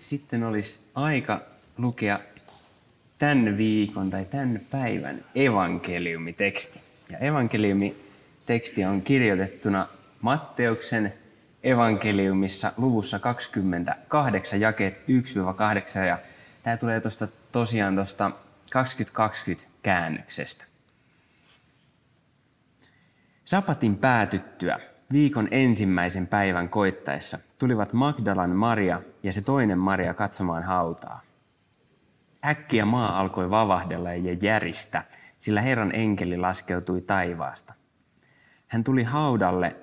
sitten olisi aika lukea tämän viikon tai tämän päivän evankeliumiteksti. Ja evankeliumiteksti on kirjoitettuna Matteuksen evankeliumissa luvussa 28, jakeet 1-8. Ja tämä tulee tuosta tosiaan tuosta 2020 käännöksestä. Sapatin päätyttyä viikon ensimmäisen päivän koittaessa tulivat Magdalan Maria ja se toinen Maria katsomaan hautaa. Äkkiä maa alkoi vavahdella ja järistä, sillä Herran enkeli laskeutui taivaasta. Hän tuli haudalle,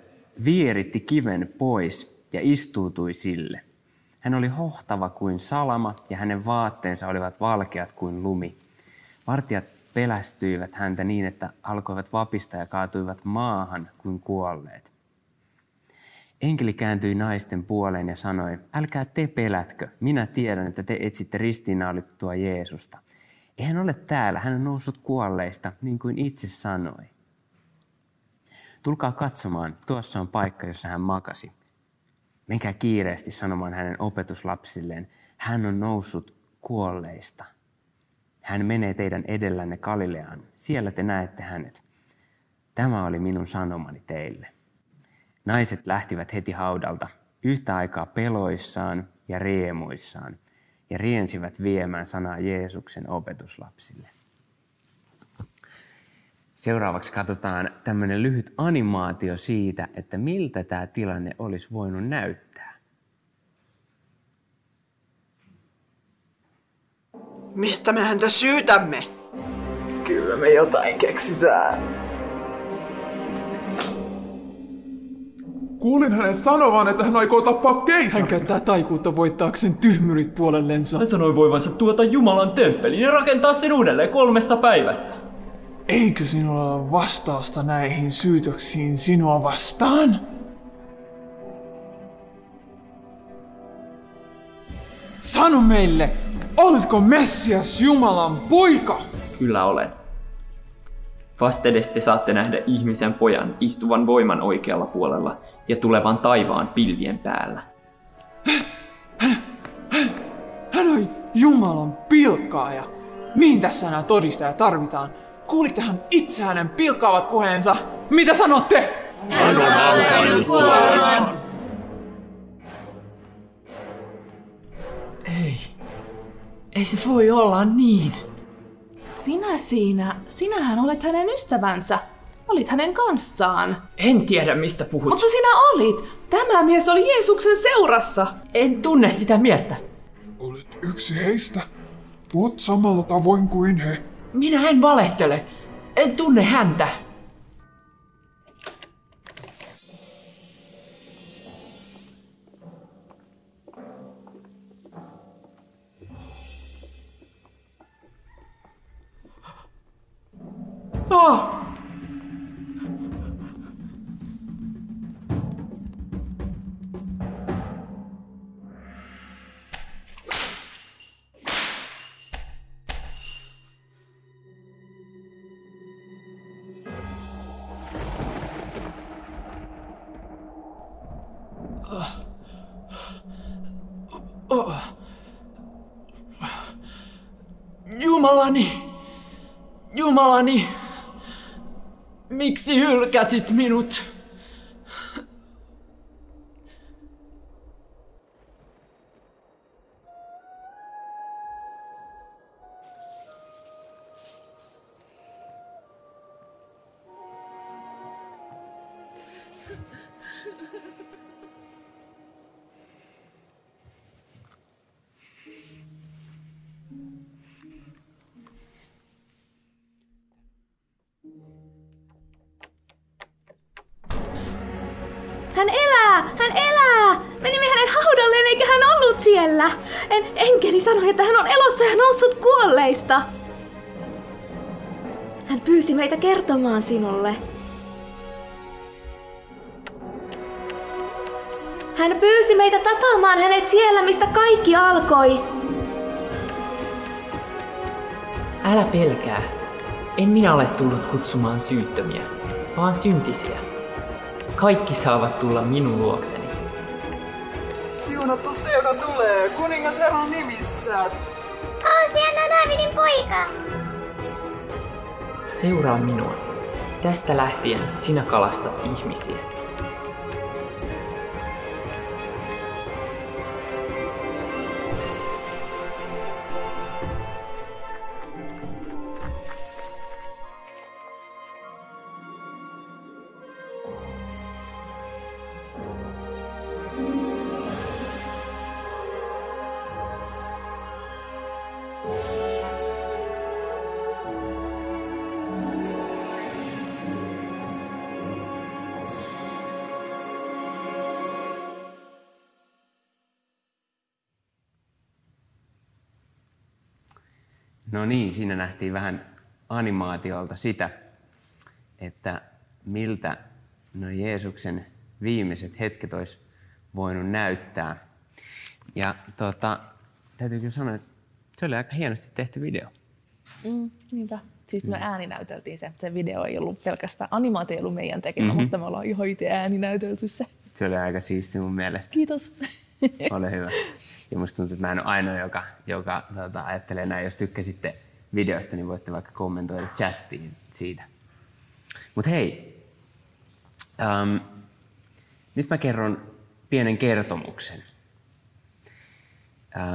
vieritti kiven pois ja istuutui sille. Hän oli hohtava kuin salama ja hänen vaatteensa olivat valkeat kuin lumi. Vartijat pelästyivät häntä niin, että alkoivat vapista ja kaatuivat maahan kuin kuolleet. Enkeli kääntyi naisten puoleen ja sanoi, älkää te pelätkö, minä tiedän, että te etsitte ristiinnaulittua Jeesusta. Ei hän ole täällä, hän on noussut kuolleista, niin kuin itse sanoi. Tulkaa katsomaan, tuossa on paikka, jossa hän makasi. Menkää kiireesti sanomaan hänen opetuslapsilleen, hän on noussut kuolleista. Hän menee teidän edellänne Galileaan, siellä te näette hänet. Tämä oli minun sanomani teille. Naiset lähtivät heti haudalta, yhtä aikaa peloissaan ja riemuissaan, ja riensivät viemään sanaa Jeesuksen opetuslapsille. Seuraavaksi katsotaan tämmöinen lyhyt animaatio siitä, että miltä tämä tilanne olisi voinut näyttää. Mistä me häntä syytämme? Kyllä me jotain keksitään. Kuulin hänen sanovan, että hän aikoo tappaa keisarin. Hän käyttää taikuutta voittaakseen tyhmyrit puolellensa. Hän sanoi voivansa tuota Jumalan temppelin ja rakentaa sen uudelleen kolmessa päivässä. Eikö sinulla ole vastausta näihin syytöksiin sinua vastaan? Sano meille, oletko Messias Jumalan poika? Kyllä olen. Vastedes te saatte nähdä ihmisen pojan istuvan voiman oikealla puolella ja tulevan taivaan pilvien päällä. Hän, hän, hän on Jumalan pilkkaaja. Mihin tässä nämä todistaja tarvitaan? Kuulittehan itse hänen pilkkaavat puheensa? Mitä sanotte? Hän on ansainnut kuoleman. Ei. Ei se voi olla niin. Sinä siinä, sinähän olet hänen ystävänsä. Olit hänen kanssaan. En tiedä mistä puhut. Mutta sinä olit. Tämä mies oli Jeesuksen seurassa. En tunne sitä miestä. Olet yksi heistä. Puhut samalla tavoin kuin he. Minä en valehtele. En tunne häntä. Oh! Jumalani! Jumalani! Miksi hylkäsit minut? En, enkeli sanoi, että hän on elossa ja noussut kuolleista. Hän pyysi meitä kertomaan sinulle. Hän pyysi meitä tapaamaan hänet siellä, mistä kaikki alkoi. Älä pelkää. En minä ole tullut kutsumaan syyttömiä, vaan syntisiä. Kaikki saavat tulla minun luokseni. Siunattu se, joka tulee, kuningas Herran nimissä. Hoosianna Daavidin poika. Seuraa minua. Tästä lähtien sinä kalastat ihmisiä. No niin, siinä nähtiin vähän animaatiolta sitä, että miltä no Jeesuksen viimeiset hetket olisi voinut näyttää. Ja tota, täytyy kyllä sanoa, että se oli aika hienosti tehty video. Mm, niinpä. Siis me ääni näyteltiin se. Se video ei ollut pelkästään animaatio ei ollut meidän tekemä, mm-hmm. mutta me ollaan ihan itse ääni näytelty se. Se oli aika siisti mun mielestä. Kiitos. Ole hyvä. Ja musta tuntuu, että mä en ole ainoa, joka, joka tota, ajattelee näin. Jos tykkäsitte videosta, niin voitte vaikka kommentoida chattiin siitä. Mutta hei, um, nyt mä kerron pienen kertomuksen.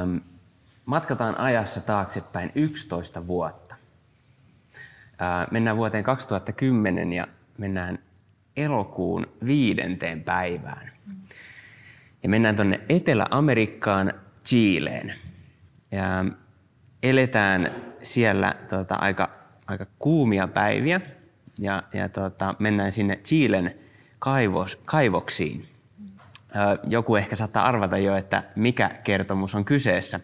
Um, matkataan ajassa taaksepäin 11 vuotta. Uh, mennään vuoteen 2010 ja mennään elokuun viidenteen päivään. Ja mennään tuonne Etelä-Amerikkaan, Chileen. Ja eletään siellä tota, aika, aika kuumia päiviä ja, ja tota, mennään sinne Chilen kaivos, kaivoksiin. Joku ehkä saattaa arvata jo, että mikä kertomus on kyseessä.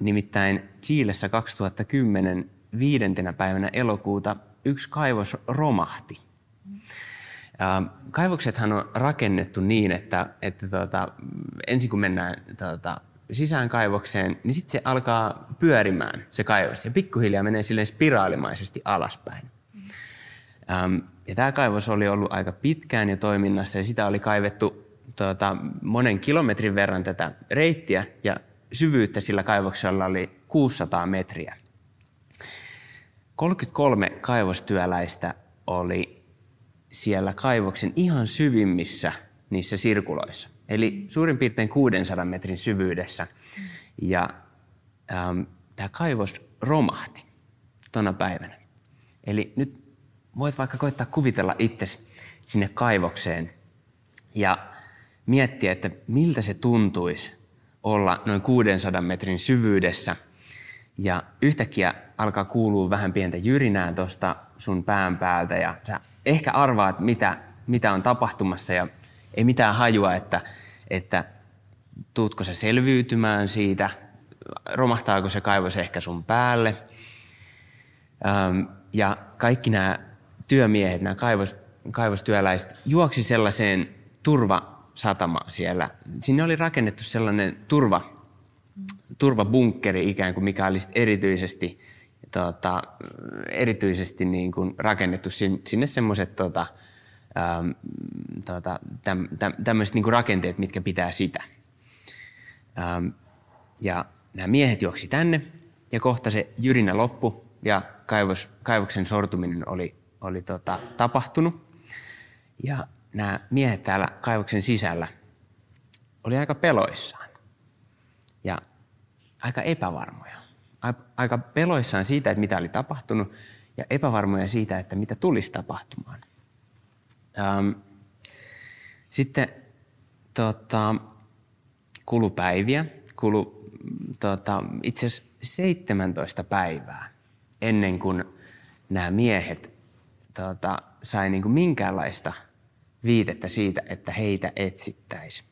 Nimittäin Chiilessä 2010 viidentenä päivänä elokuuta yksi kaivos romahti. Kaivoksethan on rakennettu niin, että, että tuota, ensin kun mennään tuota, sisään kaivokseen, niin sitten se alkaa pyörimään, se kaivos, ja pikkuhiljaa menee silleen spiraalimaisesti alaspäin. Ähm, ja tämä kaivos oli ollut aika pitkään jo toiminnassa, ja sitä oli kaivettu tuota, monen kilometrin verran tätä reittiä, ja syvyyttä sillä kaivoksella oli 600 metriä. 33 kaivostyöläistä oli siellä kaivoksen ihan syvimmissä niissä sirkuloissa. Eli suurin piirtein 600 metrin syvyydessä. Ja ähm, tämä kaivos romahti tuona päivänä. Eli nyt voit vaikka koittaa kuvitella itsesi sinne kaivokseen ja miettiä, että miltä se tuntuisi olla noin 600 metrin syvyydessä. Ja yhtäkkiä alkaa kuulua vähän pientä jyrinää tuosta sun pään päältä ja sä ehkä arvaat, mitä, mitä on tapahtumassa ja ei mitään hajua, että, että tuutko se selviytymään siitä, romahtaako se kaivos ehkä sun päälle. Ja kaikki nämä työmiehet, nämä kaivos, kaivostyöläiset juoksi sellaiseen turvasatamaan siellä. Sinne oli rakennettu sellainen turva, turvabunkkeri ikään kuin, mikä oli erityisesti, tota, erityisesti niin kuin rakennettu sinne semmoiset tota, tota, täm, täm, tämmöiset niin rakenteet, mitkä pitää sitä. Ja nämä miehet juoksi tänne ja kohta se jyrinä loppu ja kaivos, kaivoksen sortuminen oli, oli tota, tapahtunut. Ja nämä miehet täällä kaivoksen sisällä oli aika peloissaan ja aika epävarmoja. Aika peloissaan siitä, että mitä oli tapahtunut ja epävarmoja siitä, että mitä tulisi tapahtumaan. Ähm, sitten tota, kulupäiviä, kulu tota, itse asiassa 17 päivää ennen kuin nämä miehet tota, sai niin kuin minkäänlaista viitettä siitä, että heitä etsittäisi.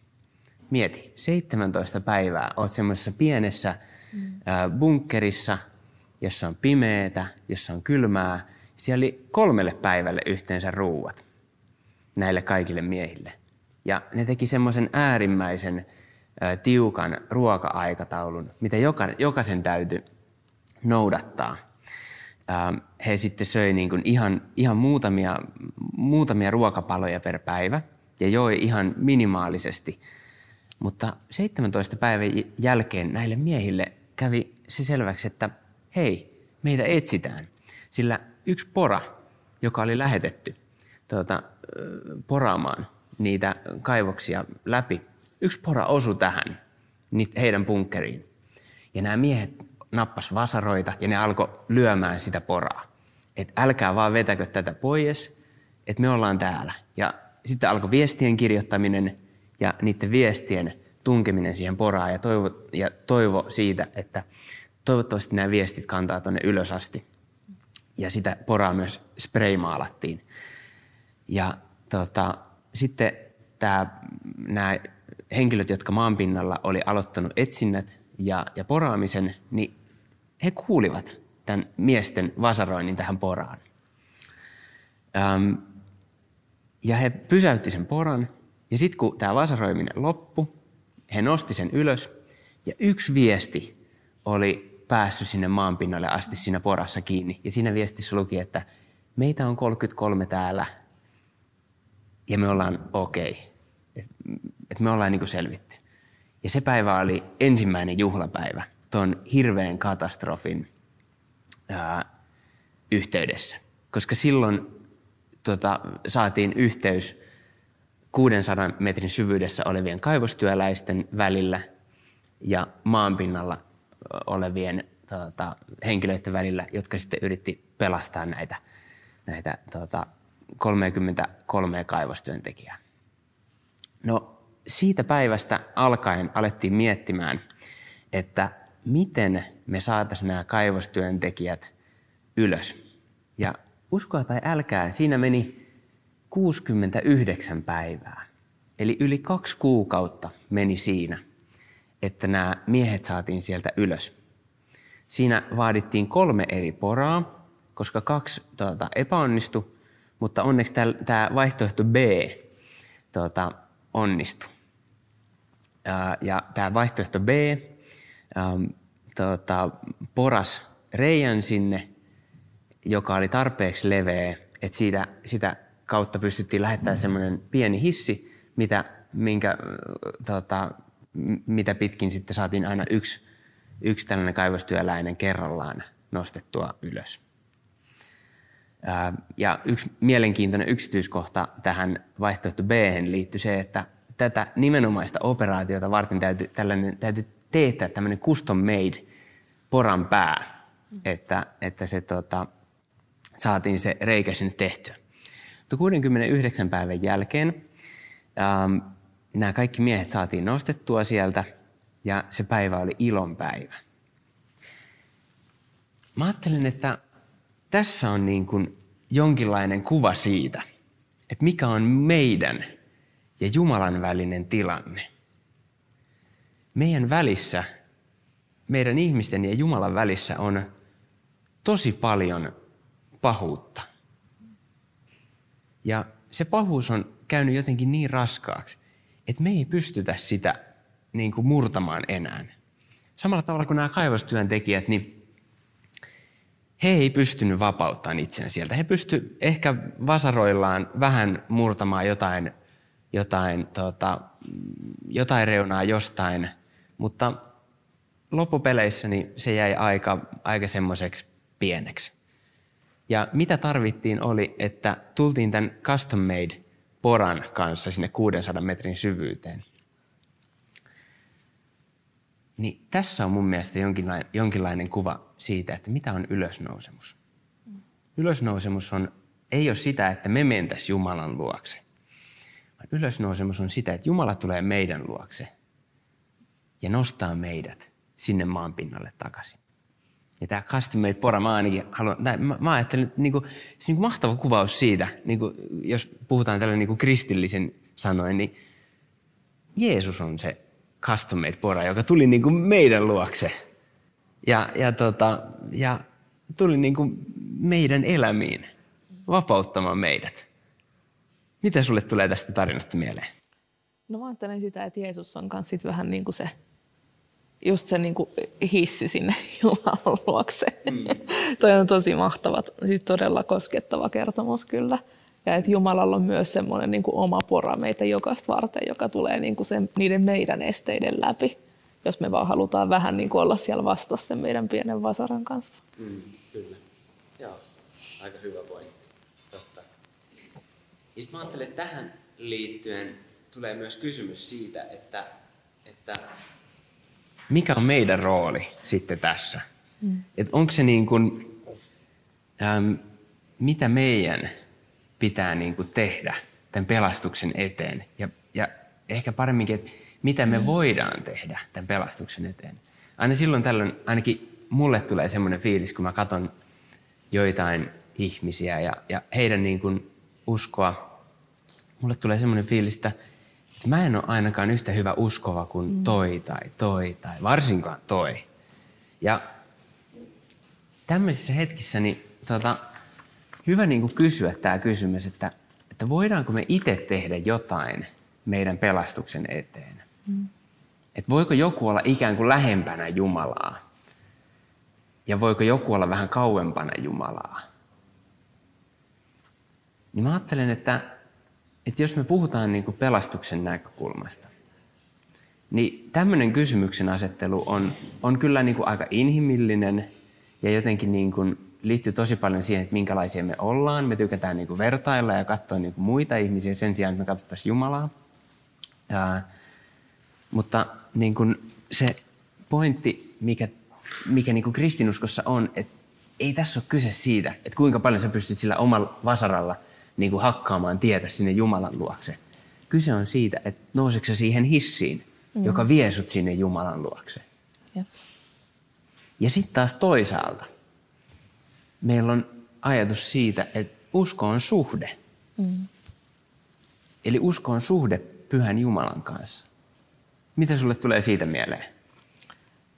mieti, 17 päivää oot semmoisessa pienessä mm. bunkkerissa, jossa on pimeätä, jossa on kylmää. Siellä oli kolmelle päivälle yhteensä ruuat näille kaikille miehille. Ja ne teki semmoisen äärimmäisen tiukan ruoka-aikataulun, mitä joka, jokaisen täytyy noudattaa. He sitten söi niin kuin ihan, ihan muutamia, muutamia ruokapaloja per päivä ja joi ihan minimaalisesti. Mutta 17 päivän jälkeen näille miehille kävi se selväksi, että hei, meitä etsitään. Sillä yksi pora, joka oli lähetetty tuota, poraamaan niitä kaivoksia läpi, yksi pora osui tähän heidän bunkkeriin. Ja nämä miehet nappas vasaroita ja ne alkoi lyömään sitä poraa. Että älkää vaan vetäkö tätä pois, että me ollaan täällä. Ja sitten alkoi viestien kirjoittaminen ja niiden viestien tunkeminen siihen poraan ja toivo, ja toivo siitä, että toivottavasti nämä viestit kantaa tuonne ylös asti. Ja sitä poraa myös spraymaalattiin. Ja tota, sitten tämä, nämä henkilöt, jotka maanpinnalla oli aloittanut etsinnät ja, ja poraamisen, niin he kuulivat tämän miesten vasaroinnin tähän poraan. Öm, ja he pysäytti sen poran, ja sitten kun tämä vasaroiminen loppui, he nosti sen ylös, ja yksi viesti oli päässyt sinne maanpinnalle asti siinä porassa kiinni. Ja siinä viestissä luki, että meitä on 33 täällä, ja me ollaan okei. Okay. Että et me ollaan niinku selvitty. Ja se päivä oli ensimmäinen juhlapäivä tuon hirveän katastrofin ää, yhteydessä. Koska silloin tota, saatiin yhteys 600 metrin syvyydessä olevien kaivostyöläisten välillä ja maanpinnalla olevien tota, henkilöiden välillä, jotka sitten yritti pelastaa näitä, näitä tota, 33 kaivostyöntekijää. No siitä päivästä alkaen alettiin miettimään, että miten me saataisiin nämä kaivostyöntekijät ylös. Ja uskoa tai älkää, siinä meni 69 päivää. Eli yli kaksi kuukautta meni siinä, että nämä miehet saatiin sieltä ylös. Siinä vaadittiin kolme eri poraa, koska kaksi tuota, epäonnistui, mutta onneksi tämä vaihtoehto B tuota, onnistui. Ja tämä vaihtoehto B ähm, tuota, poras reijän sinne, joka oli tarpeeksi leveä, että siitä, sitä kautta pystyttiin lähettämään semmoinen pieni hissi, mitä, minkä, tuota, mitä pitkin sitten saatiin aina yksi, yksi tällainen kaivostyöläinen kerrallaan nostettua ylös. Ja yksi mielenkiintoinen yksityiskohta tähän vaihtoehto B liittyy se, että tätä nimenomaista operaatiota varten täytyy, tällainen, täytyy teettää tämmöinen custom made poran pää, että, että se tota, saatiin se reikä sinne tehtyä. 69 päivän jälkeen ähm, nämä kaikki miehet saatiin nostettua sieltä ja se päivä oli ilon päivä. Mä ajattelen, että tässä on niin kuin jonkinlainen kuva siitä, että mikä on meidän ja Jumalan välinen tilanne. Meidän välissä, meidän ihmisten ja Jumalan välissä on tosi paljon pahuutta. Ja se pahuus on käynyt jotenkin niin raskaaksi, että me ei pystytä sitä niin kuin murtamaan enää. Samalla tavalla kuin nämä kaivostyöntekijät, niin he ei pystynyt vapauttamaan itseään sieltä. He pysty ehkä vasaroillaan vähän murtamaan jotain, jotain, tota, jotain reunaa jostain, mutta loppupeleissä niin se jäi aika, aika semmoiseksi pieneksi. Ja mitä tarvittiin oli, että tultiin tämän custom made poran kanssa sinne 600 metrin syvyyteen. Niin tässä on mun mielestä jonkinlainen, jonkinlainen kuva siitä, että mitä on ylösnousemus. Ylösnousemus on, ei ole sitä, että me mentäisiin Jumalan luokse. Vaan ylösnousemus on sitä, että Jumala tulee meidän luokse ja nostaa meidät sinne maanpinnalle takaisin. Ja tämä custom made pora, mä ainakin haluan, tai mä, mä ajattelen, että niinku, se niinku mahtava kuvaus siitä, niinku, jos puhutaan tällä niinku kristillisen sanoin, niin Jeesus on se custom made pora, joka tuli niin kuin meidän luokse. Ja, ja, tota, ja tuli niin kuin meidän elämiin, vapauttamaan meidät. Mitä sulle tulee tästä tarinasta mieleen? No mä ajattelen sitä, että Jeesus on myös vähän niin kuin se, just se niin kuin hissi sinne Jumalan luokse. Mm. Toi on tosi mahtava, siis todella koskettava kertomus kyllä. Ja että Jumalalla on myös semmoinen niin kuin oma pora meitä jokaista varten, joka tulee niin kuin sen, niiden meidän esteiden läpi, jos me vaan halutaan vähän niin kuin olla siellä vastassa sen meidän pienen vasaran kanssa. Mm, kyllä. Joo, aika hyvä pointti. Totta. Ja sitten mä ajattelen, että tähän liittyen tulee myös kysymys siitä, että, että mikä on meidän rooli sitten tässä? Mm. Että onko se niin kuin, äm, mitä meidän pitää niin kuin tehdä tämän pelastuksen eteen? Ja, ja ehkä paremminkin, että mitä me voidaan tehdä tämän pelastuksen eteen. Aina silloin tällöin, ainakin mulle tulee semmoinen fiilis, kun mä katson joitain ihmisiä ja, ja heidän niin kuin uskoa, mulle tulee semmoinen fiilis, että mä en ole ainakaan yhtä hyvä uskova kuin mm. toi tai toi tai varsinkaan toi. Ja tämmöisissä hetkissä niin tota, hyvä niin kuin kysyä tämä kysymys, että, että voidaanko me itse tehdä jotain meidän pelastuksen eteen. Mm. Että voiko joku olla ikään kuin lähempänä Jumalaa ja voiko joku olla vähän kauempana Jumalaa. Niin mä ajattelen, että että jos me puhutaan niin kuin pelastuksen näkökulmasta, niin tämmöinen kysymyksen asettelu on, on kyllä niin kuin aika inhimillinen ja jotenkin niin kuin liittyy tosi paljon siihen, että minkälaisia me ollaan. Me tykätään niin kuin vertailla ja katsoa niin kuin muita ihmisiä sen sijaan, että me katsottaisiin Jumalaa. Ja, mutta niin kuin se pointti, mikä, mikä niin kuin kristinuskossa on, että ei tässä ole kyse siitä, että kuinka paljon sä pystyt sillä omalla vasaralla – niin kuin hakkaamaan tietä sinne Jumalan luokse. Kyse on siitä, että nouseeko siihen hissiin, mm. joka vie sut sinne Jumalan luokse. Jep. Ja sitten taas toisaalta meillä on ajatus siitä, että usko on suhde. Mm. Eli usko on suhde pyhän Jumalan kanssa. Mitä sulle tulee siitä mieleen?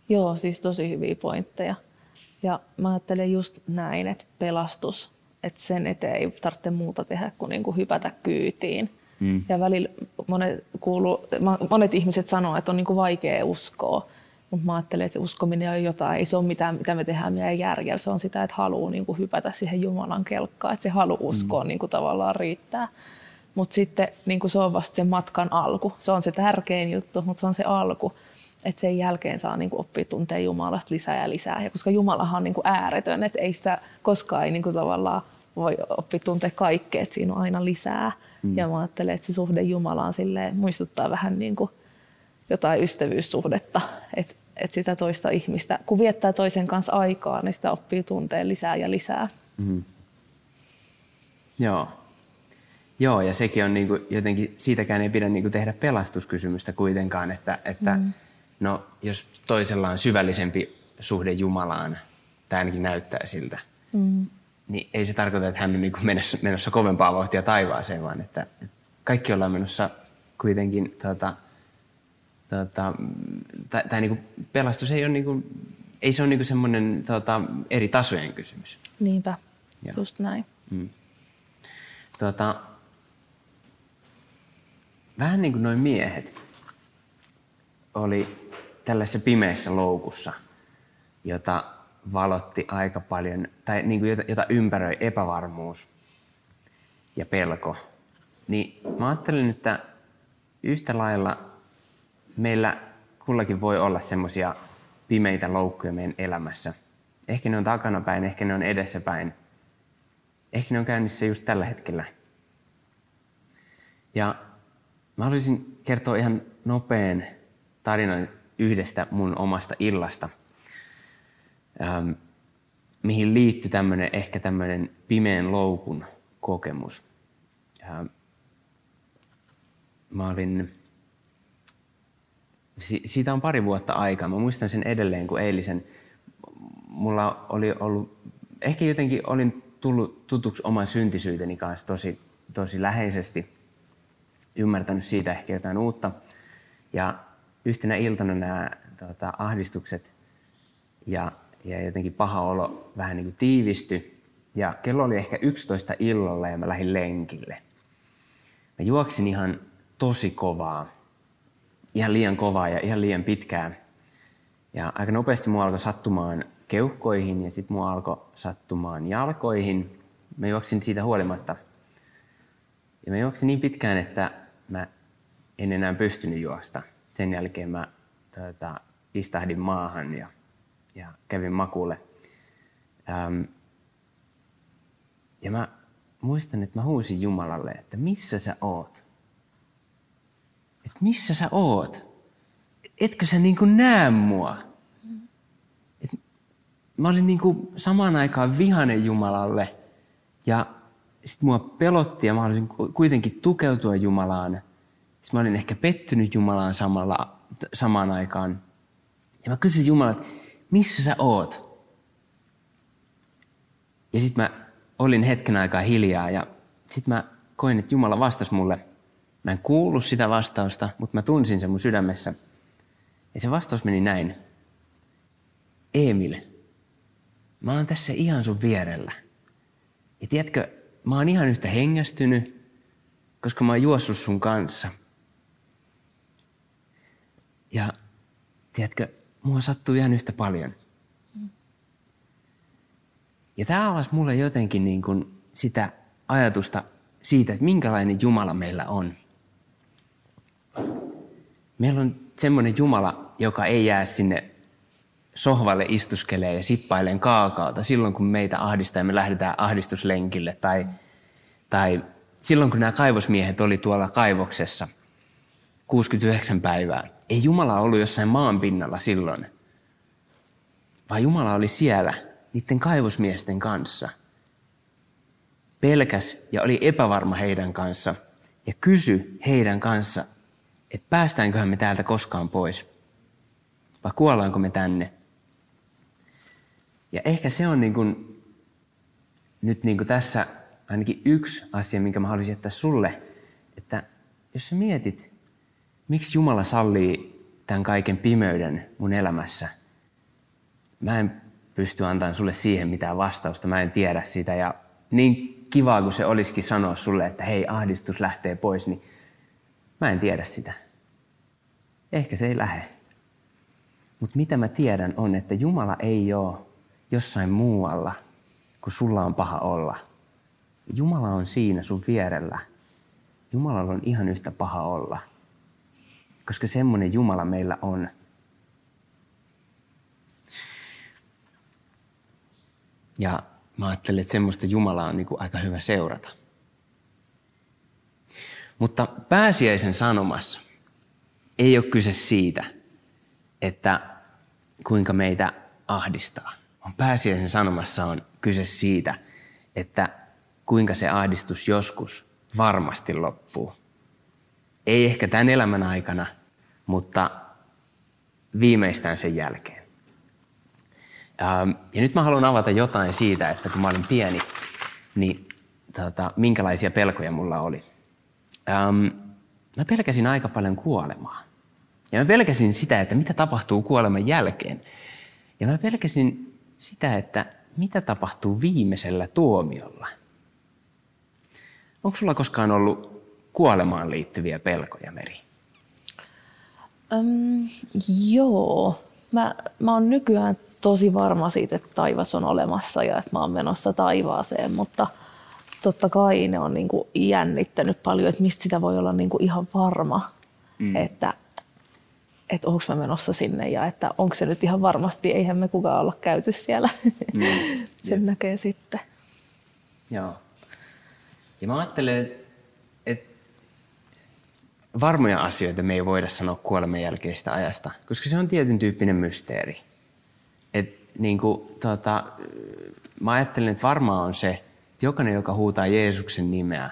Joo, siis tosi hyviä pointteja. Ja mä ajattelen just näin, että pelastus että sen eteen ei tarvitse muuta tehdä kuin, niin kuin hypätä kyytiin. Mm. Ja välillä monet, kuuluu, monet ihmiset sanoo, että on niin kuin vaikea uskoa. Mutta mä ajattelen, että uskominen on jotain, ei se ole mitään, mitä me tehdään meidän järjellä. Se on sitä, että haluaa niin kuin hypätä siihen Jumalan kelkkaan, että se halu uskoa mm. niin kuin tavallaan riittää. Mutta sitten niin kuin se on vasta sen matkan alku. Se on se tärkein juttu, mutta se on se alku. Että sen jälkeen saa niin oppia tuntea Jumalasta lisää ja lisää. Ja koska Jumalahan on niin kuin ääretön, että ei sitä koskaan ei niin kuin tavallaan voi oppia tuntea kaikkea, että siinä on aina lisää. Mm. Ja mä ajattelen, että se suhde Jumalaan silleen muistuttaa vähän niin kuin jotain ystävyyssuhdetta, että, että sitä toista ihmistä, kun viettää toisen kanssa aikaa, niin sitä oppii tuntea lisää ja lisää. Mm. Joo. Joo, ja sekin on niin kuin, jotenkin, siitäkään ei pidä niin kuin tehdä pelastuskysymystä kuitenkaan, että, että mm. no, jos toisella on syvällisempi suhde Jumalaan, tämä ainakin näyttää siltä, mm niin ei se tarkoita, että hän on niin kuin menossa, menossa kovempaa vauhtia taivaaseen, vaan että kaikki ollaan menossa kuitenkin, tota, tota, tai, tai niin kuin pelastus ei ole, niin kuin, ei se ole niin kuin semmoinen tota, eri tasojen kysymys. Niinpä, Joo. just näin. Mm. Tota, vähän niin kuin noin miehet oli tällaisessa pimeässä loukussa, jota valotti aika paljon, tai niin kuin jota, jota ympäröi epävarmuus ja pelko, niin mä ajattelin, että yhtä lailla meillä kullakin voi olla semmoisia pimeitä loukkuja meidän elämässä. Ehkä ne on takanapäin, ehkä ne on edessäpäin. Ehkä ne on käynnissä just tällä hetkellä. Ja mä haluaisin kertoa ihan nopean tarinan yhdestä mun omasta illasta – ähm, mihin liittyi tämmönen, ehkä tämmöinen pimeän loukun kokemus. Ähm, mä olin, si- siitä on pari vuotta aikaa. Mä muistan sen edelleen kuin eilisen. Mulla oli ollut, ehkä jotenkin olin tullut tutuksi oman syntisyyteni kanssa tosi, tosi läheisesti. Ymmärtänyt siitä ehkä jotain uutta. Ja yhtenä iltana nämä tota, ahdistukset ja, ja jotenkin paha olo vähän niin kuin tiivistyi. Ja kello oli ehkä 11 illalla ja mä lähdin lenkille. Mä juoksin ihan tosi kovaa. Ihan liian kovaa ja ihan liian pitkään. Ja aika nopeasti mua alkoi sattumaan keuhkoihin ja sitten mua alkoi sattumaan jalkoihin. Mä juoksin siitä huolimatta. Ja mä juoksin niin pitkään, että mä en enää pystynyt juosta. Sen jälkeen mä tota, istahdin maahan ja, ja kävin makuulle. Ähm, ja mä muistan, että mä huusin Jumalalle, että missä sä oot? Että missä sä oot? Etkö sä niin kuin näe mua? Et mä olin niin kuin samaan aikaan vihanen Jumalalle ja sitten mua pelotti ja mä halusin kuitenkin tukeutua Jumalaan. Sitten mä olin ehkä pettynyt Jumalaan samalla, samaan aikaan. Ja mä kysyin Jumalalta, missä sä oot? Ja sitten mä olin hetken aikaa hiljaa ja sitten mä koin, että Jumala vastasi mulle. Mä en kuullut sitä vastausta, mutta mä tunsin sen mun sydämessä. Ja se vastaus meni näin. Emil, mä oon tässä ihan sun vierellä. Ja tiedätkö, mä oon ihan yhtä hengästynyt, koska mä oon juossut sun kanssa. Ja tiedätkö, mua sattuu ihan yhtä paljon. Ja tämä avasi mulle jotenkin niin kuin sitä ajatusta siitä, että minkälainen Jumala meillä on. Meillä on semmoinen Jumala, joka ei jää sinne sohvalle istuskelee ja sippailen kaakaota silloin, kun meitä ahdistaa ja me lähdetään ahdistuslenkille. Tai, tai silloin, kun nämä kaivosmiehet oli tuolla kaivoksessa 69 päivää. Ei Jumala ollut jossain maan pinnalla silloin, vaan Jumala oli siellä niiden kaivosmiesten kanssa. Pelkäs ja oli epävarma heidän kanssa ja kysy heidän kanssa, että päästäänköhän me täältä koskaan pois vai kuollaanko me tänne. Ja ehkä se on niin kuin, nyt niin kuin tässä ainakin yksi asia, minkä mä haluaisin jättää sulle, että jos sä mietit, miksi Jumala sallii tämän kaiken pimeyden mun elämässä, mä en pysty antamaan sulle siihen mitään vastausta, mä en tiedä sitä. Ja niin kivaa kuin se olisikin sanoa sulle, että hei, ahdistus lähtee pois, niin mä en tiedä sitä. Ehkä se ei lähde. Mutta mitä mä tiedän on, että Jumala ei ole jossain muualla, kun sulla on paha olla. Jumala on siinä sun vierellä. Jumalalla on ihan yhtä paha olla. Koska semmoinen Jumala meillä on. Ja mä ajattelen, että semmoista Jumalaa on niin kuin aika hyvä seurata. Mutta pääsiäisen sanomassa ei ole kyse siitä, että kuinka meitä ahdistaa. On pääsiäisen sanomassa on kyse siitä, että kuinka se ahdistus joskus varmasti loppuu. Ei ehkä tämän elämän aikana, mutta viimeistään sen jälkeen. Ähm, ja nyt mä haluan avata jotain siitä, että kun mä olin pieni, niin tota, minkälaisia pelkoja mulla oli. Ähm, mä pelkäsin aika paljon kuolemaa. Ja mä pelkäsin sitä, että mitä tapahtuu kuoleman jälkeen. Ja mä pelkäsin sitä, että mitä tapahtuu viimeisellä tuomiolla. Onko sulla koskaan ollut kuolemaan liittyviä pelkoja, Meri? Um, joo. Mä, mä oon nykyään tosi varma siitä, että taivas on olemassa ja että mä oon menossa taivaaseen, mutta totta kai ne on niin kuin jännittänyt paljon, että mistä sitä voi olla niin kuin ihan varma, mm. että että onko mä menossa sinne ja että onko se nyt ihan varmasti, eihän me kukaan olla käyty siellä. Mm. Sen Jep. näkee sitten. Joo. Ja mä ajattelen, varmoja asioita me ei voida sanoa kuoleman jälkeistä ajasta, koska se on tietyn tyyppinen mysteeri. Et niin kuin, tota, mä ajattelen, että varmaa on se, että jokainen, joka huutaa Jeesuksen nimeä,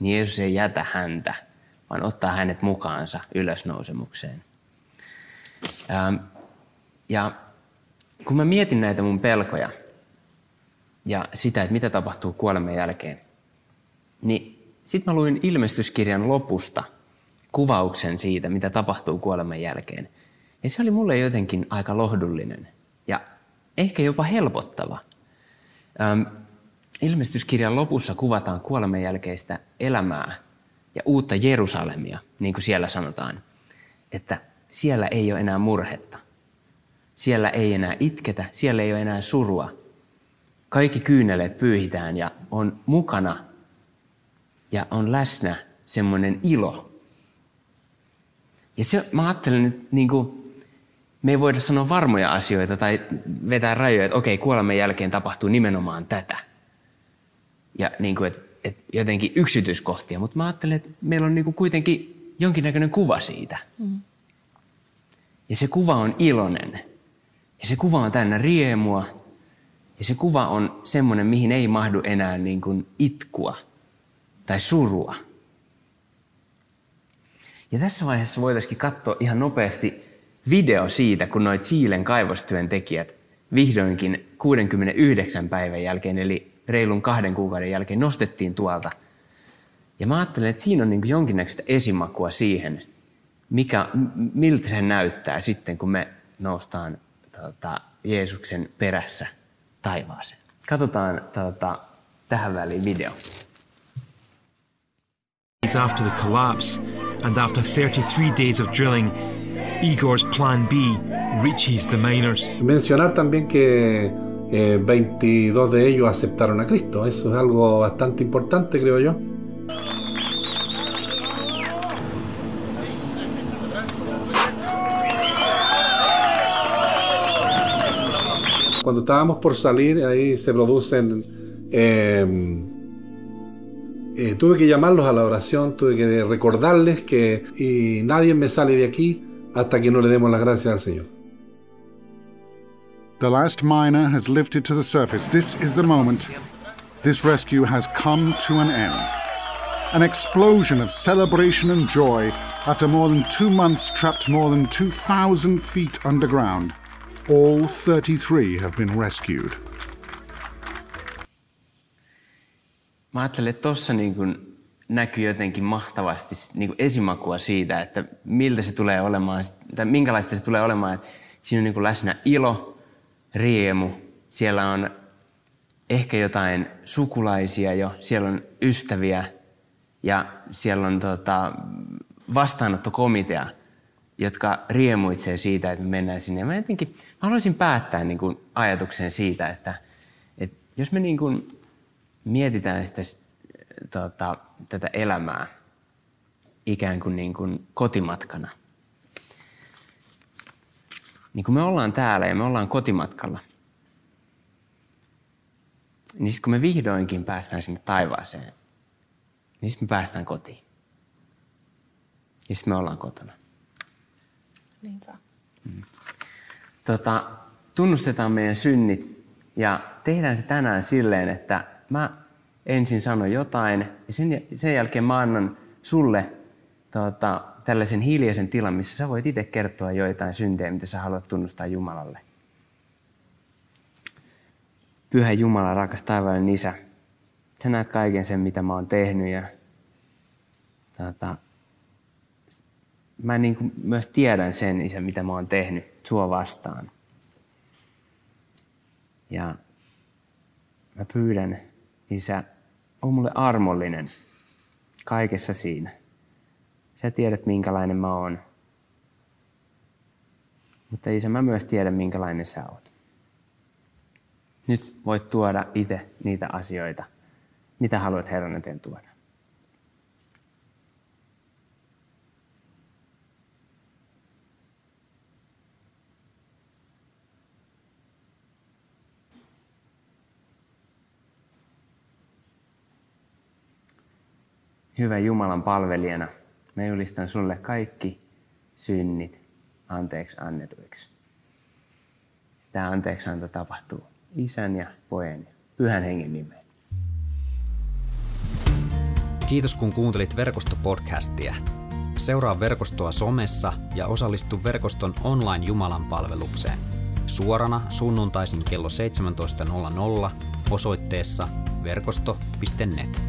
niin Jeesus ei jätä häntä, vaan ottaa hänet mukaansa ylösnousemukseen. Ähm, ja kun mä mietin näitä mun pelkoja ja sitä, että mitä tapahtuu kuoleman jälkeen, niin sitten mä luin ilmestyskirjan lopusta kuvauksen siitä, mitä tapahtuu kuoleman jälkeen. Ja se oli mulle jotenkin aika lohdullinen ja ehkä jopa helpottava. Ähm, ilmestyskirjan lopussa kuvataan kuoleman jälkeistä elämää ja uutta Jerusalemia, niin kuin siellä sanotaan, että siellä ei ole enää murhetta. Siellä ei enää itketä, siellä ei ole enää surua. Kaikki kyyneleet pyyhitään ja on mukana ja on läsnä semmoinen ilo. Ja se, mä ajattelen, että niin kuin, me ei voida sanoa varmoja asioita tai vetää rajoja, että okei, kuoleman jälkeen tapahtuu nimenomaan tätä. Ja niin kuin, että, että jotenkin yksityiskohtia, mutta mä ajattelen, että meillä on niin kuin kuitenkin jonkinnäköinen kuva siitä. Mm. Ja se kuva on iloinen. Ja se kuva on täynnä riemua. Ja se kuva on semmoinen, mihin ei mahdu enää niin kuin itkua tai surua. Ja tässä vaiheessa voitaisiin katsoa ihan nopeasti video siitä, kun noit Chilen kaivostyöntekijät vihdoinkin 69 päivän jälkeen, eli reilun kahden kuukauden jälkeen, nostettiin tuolta. Ja mä ajattelen, että siinä on niin jonkinnäköistä esimakua siihen, mikä, miltä se näyttää sitten, kun me noustaan tota, Jeesuksen perässä taivaaseen. Katsotaan tota, tähän väliin video. After the collapse and after 33 days of drilling, Igor's plan B reaches the miners. Mencionar también que eh, 22 de ellos aceptaron a Cristo. Eso es algo bastante importante, creo yo. Cuando estábamos por salir, ahí se producen... Eh, eh, tuve que llamarlos a la oración, tuve que recordarles que y nadie me sale de aquí hasta que no le demos las gracias al Señor. The last miner has lifted to the surface. This is the moment. This rescue has come to an end. An explosion of celebration and joy after more than two months trapped more than 2,000 feet underground. All 33 have been rescued. Mä ajattelen, että tuossa niin näkyy jotenkin mahtavasti niin kuin esimakua siitä, että miltä se tulee olemaan, tai minkälaista se tulee olemaan. Että siinä on niin kuin läsnä ilo, riemu, siellä on ehkä jotain sukulaisia jo, siellä on ystäviä ja siellä on tota, vastaanottokomitea, jotka riemuitsee siitä, että me mennään sinne. Mä jotenkin mä haluaisin päättää niin kuin ajatuksen siitä, että, että jos me niin kuin mietitään sitä tota, tätä elämää ikään kuin, niin kuin kotimatkana. Niin kun me ollaan täällä ja me ollaan kotimatkalla, niin sitten kun me vihdoinkin päästään sinne taivaaseen, niin sitten me päästään kotiin. Ja sitten me ollaan kotona. Niinpä. Mm. Tota, tunnustetaan meidän synnit ja tehdään se tänään silleen, että mä ensin sano jotain ja sen, sen jälkeen mä annan sulle tota, tällaisen hiljaisen tilan, missä sä voit itse kertoa joitain syntejä, mitä sä haluat tunnustaa Jumalalle. Pyhä Jumala, rakas taivaallinen Isä, sä näet kaiken sen, mitä mä oon tehnyt ja tota, mä niin kuin myös tiedän sen, Isä, mitä mä oon tehnyt sua vastaan. Ja mä pyydän, Isä, on mulle armollinen kaikessa siinä. Sä tiedät, minkälainen mä oon. Mutta isä, mä myös tiedän, minkälainen sä oot. Nyt voit tuoda itse niitä asioita, mitä haluat Herran eteen tuoda. Hyvä Jumalan palvelijana, mä julistan sulle kaikki synnit anteeksi annetuiksi. Tämä anteeksianto tapahtuu isän ja pojan ja pyhän hengen nimeen. Kiitos kun kuuntelit verkostopodcastia. Seuraa verkostoa somessa ja osallistu verkoston online Jumalan palvelukseen. Suorana sunnuntaisin kello 17.00 osoitteessa verkosto.net.